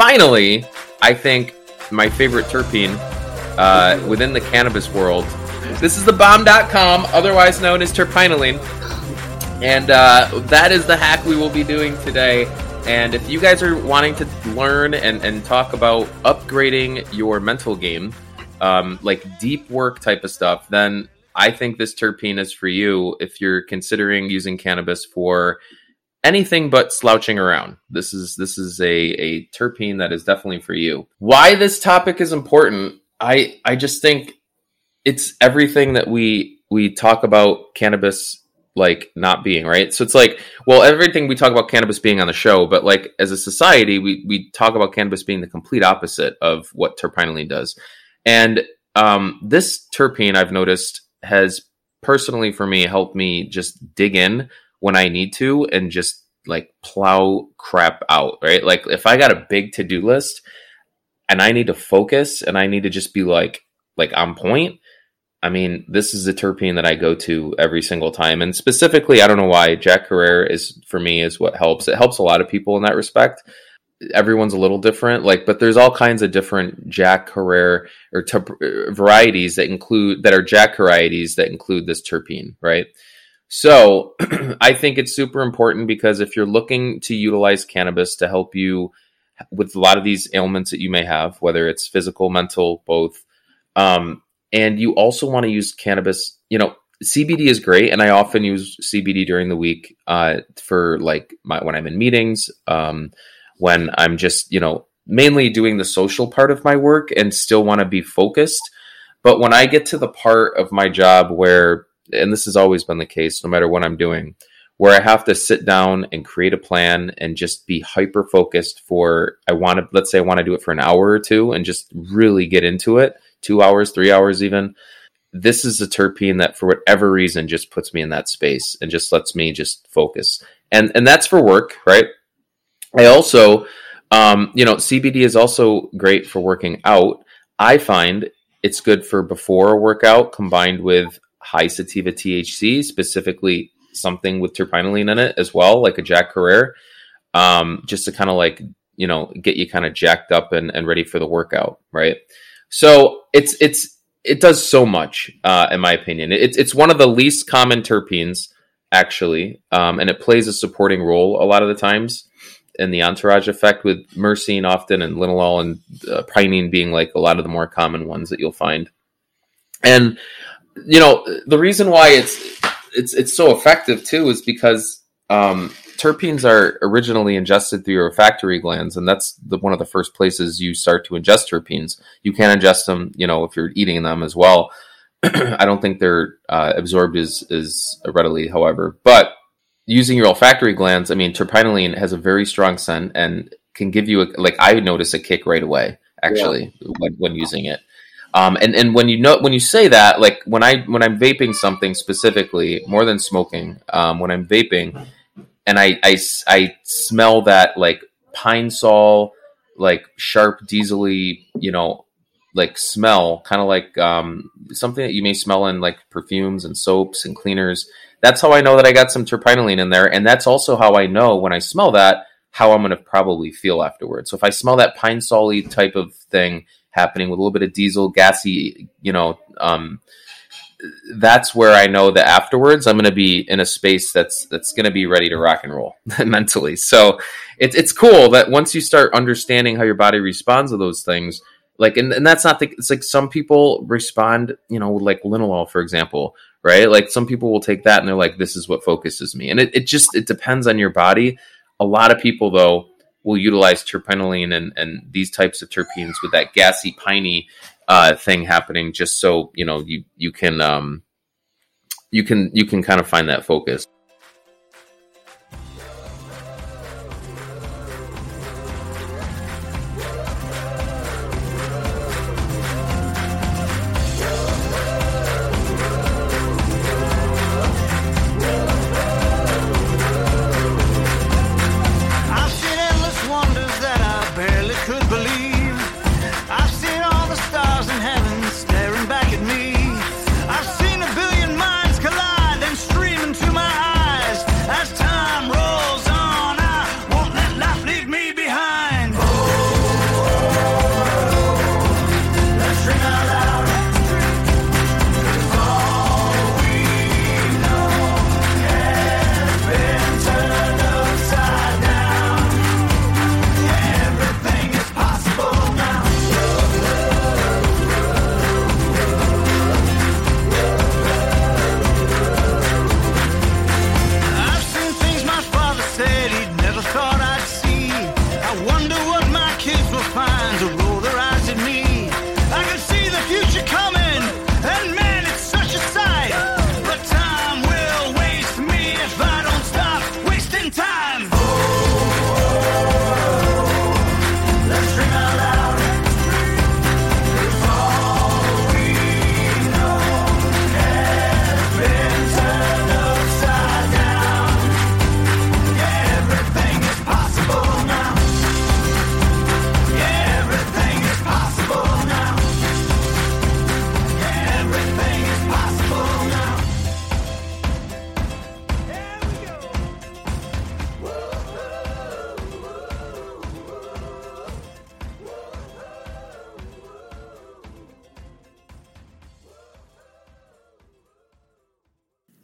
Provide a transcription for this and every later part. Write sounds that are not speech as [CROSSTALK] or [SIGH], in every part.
finally, I think my favorite terpene uh, within the cannabis world. This is the bomb.com, otherwise known as terpinolene. And uh, that is the hack we will be doing today. And if you guys are wanting to learn and, and talk about upgrading your mental game, um, like deep work type of stuff, then I think this terpene is for you if you're considering using cannabis for anything but slouching around. This is this is a, a terpene that is definitely for you. Why this topic is important, I I just think it's everything that we we talk about cannabis like not being right so it's like well everything we talk about cannabis being on the show but like as a society we we talk about cannabis being the complete opposite of what terpinolene does and um, this terpene i've noticed has personally for me helped me just dig in when i need to and just like plow crap out right like if i got a big to-do list and i need to focus and i need to just be like like on point I mean, this is a terpene that I go to every single time. And specifically, I don't know why Jack Herer is for me is what helps. It helps a lot of people in that respect. Everyone's a little different, like, but there's all kinds of different Jack Herer or uh, varieties that include that are Jack varieties that include this terpene, right? So [CLEARS THROAT] I think it's super important because if you're looking to utilize cannabis to help you with a lot of these ailments that you may have, whether it's physical, mental, both, um, and you also want to use cannabis. You know, CBD is great, and I often use CBD during the week uh, for like my, when I'm in meetings, um, when I'm just you know mainly doing the social part of my work and still want to be focused. But when I get to the part of my job where, and this has always been the case, no matter what I'm doing, where I have to sit down and create a plan and just be hyper focused for, I want to, let's say I want to do it for an hour or two and just really get into it two hours, three hours, even. This is a terpene that, for whatever reason, just puts me in that space and just lets me just focus. And and that's for work, right? I also, um, you know, CBD is also great for working out. I find it's good for before a workout combined with high sativa THC, specifically something with terpinolene in it as well, like a Jack Herer, um, just to kind of like you know get you kind of jacked up and, and ready for the workout, right? So it's it's it does so much, uh, in my opinion. It's it's one of the least common terpenes, actually, um, and it plays a supporting role a lot of the times in the entourage effect, with myrcene often and linalool and uh, pinene being like a lot of the more common ones that you'll find. And you know the reason why it's it's it's so effective too is because um, terpenes are originally ingested through your olfactory glands, and that's the, one of the first places you start to ingest terpenes. You can ingest them, you know, if you're eating them as well. [CLEARS THROAT] I don't think they're uh, absorbed as, as readily, however. But using your olfactory glands, I mean, terpinolene has a very strong scent and can give you a, like I notice a kick right away actually yeah. when, when using it. Um, and and when you know when you say that, like when I when I'm vaping something specifically, more than smoking, um, when I'm vaping, and I, I, I smell that like pine sol, like sharp, diesely, you know, like smell, kind of like um, something that you may smell in like perfumes and soaps and cleaners. That's how I know that I got some terpinolene in there, and that's also how I know when I smell that how I'm going to probably feel afterwards. So if I smell that pine sol type of thing happening with a little bit of diesel, gassy, you know, um, that's where I know that afterwards I'm going to be in a space that's that's going to be ready to rock and roll [LAUGHS] mentally. So it's it's cool that once you start understanding how your body responds to those things, like and, and that's not the it's like some people respond, you know, like linalool for example, right? Like some people will take that and they're like, this is what focuses me, and it, it just it depends on your body. A lot of people though will utilize terpinolene and, and these types of terpenes with that gassy piney uh, thing happening, just so you know you you can um, you can you can kind of find that focus.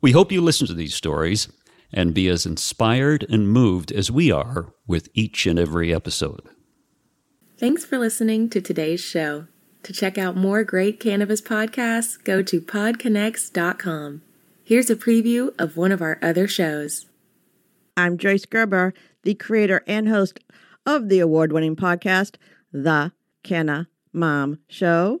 We hope you listen to these stories and be as inspired and moved as we are with each and every episode. Thanks for listening to today's show. To check out more great cannabis podcasts, go to podconnects.com. Here's a preview of one of our other shows. I'm Joyce Gerber, the creator and host of the award winning podcast, The Canna Mom Show.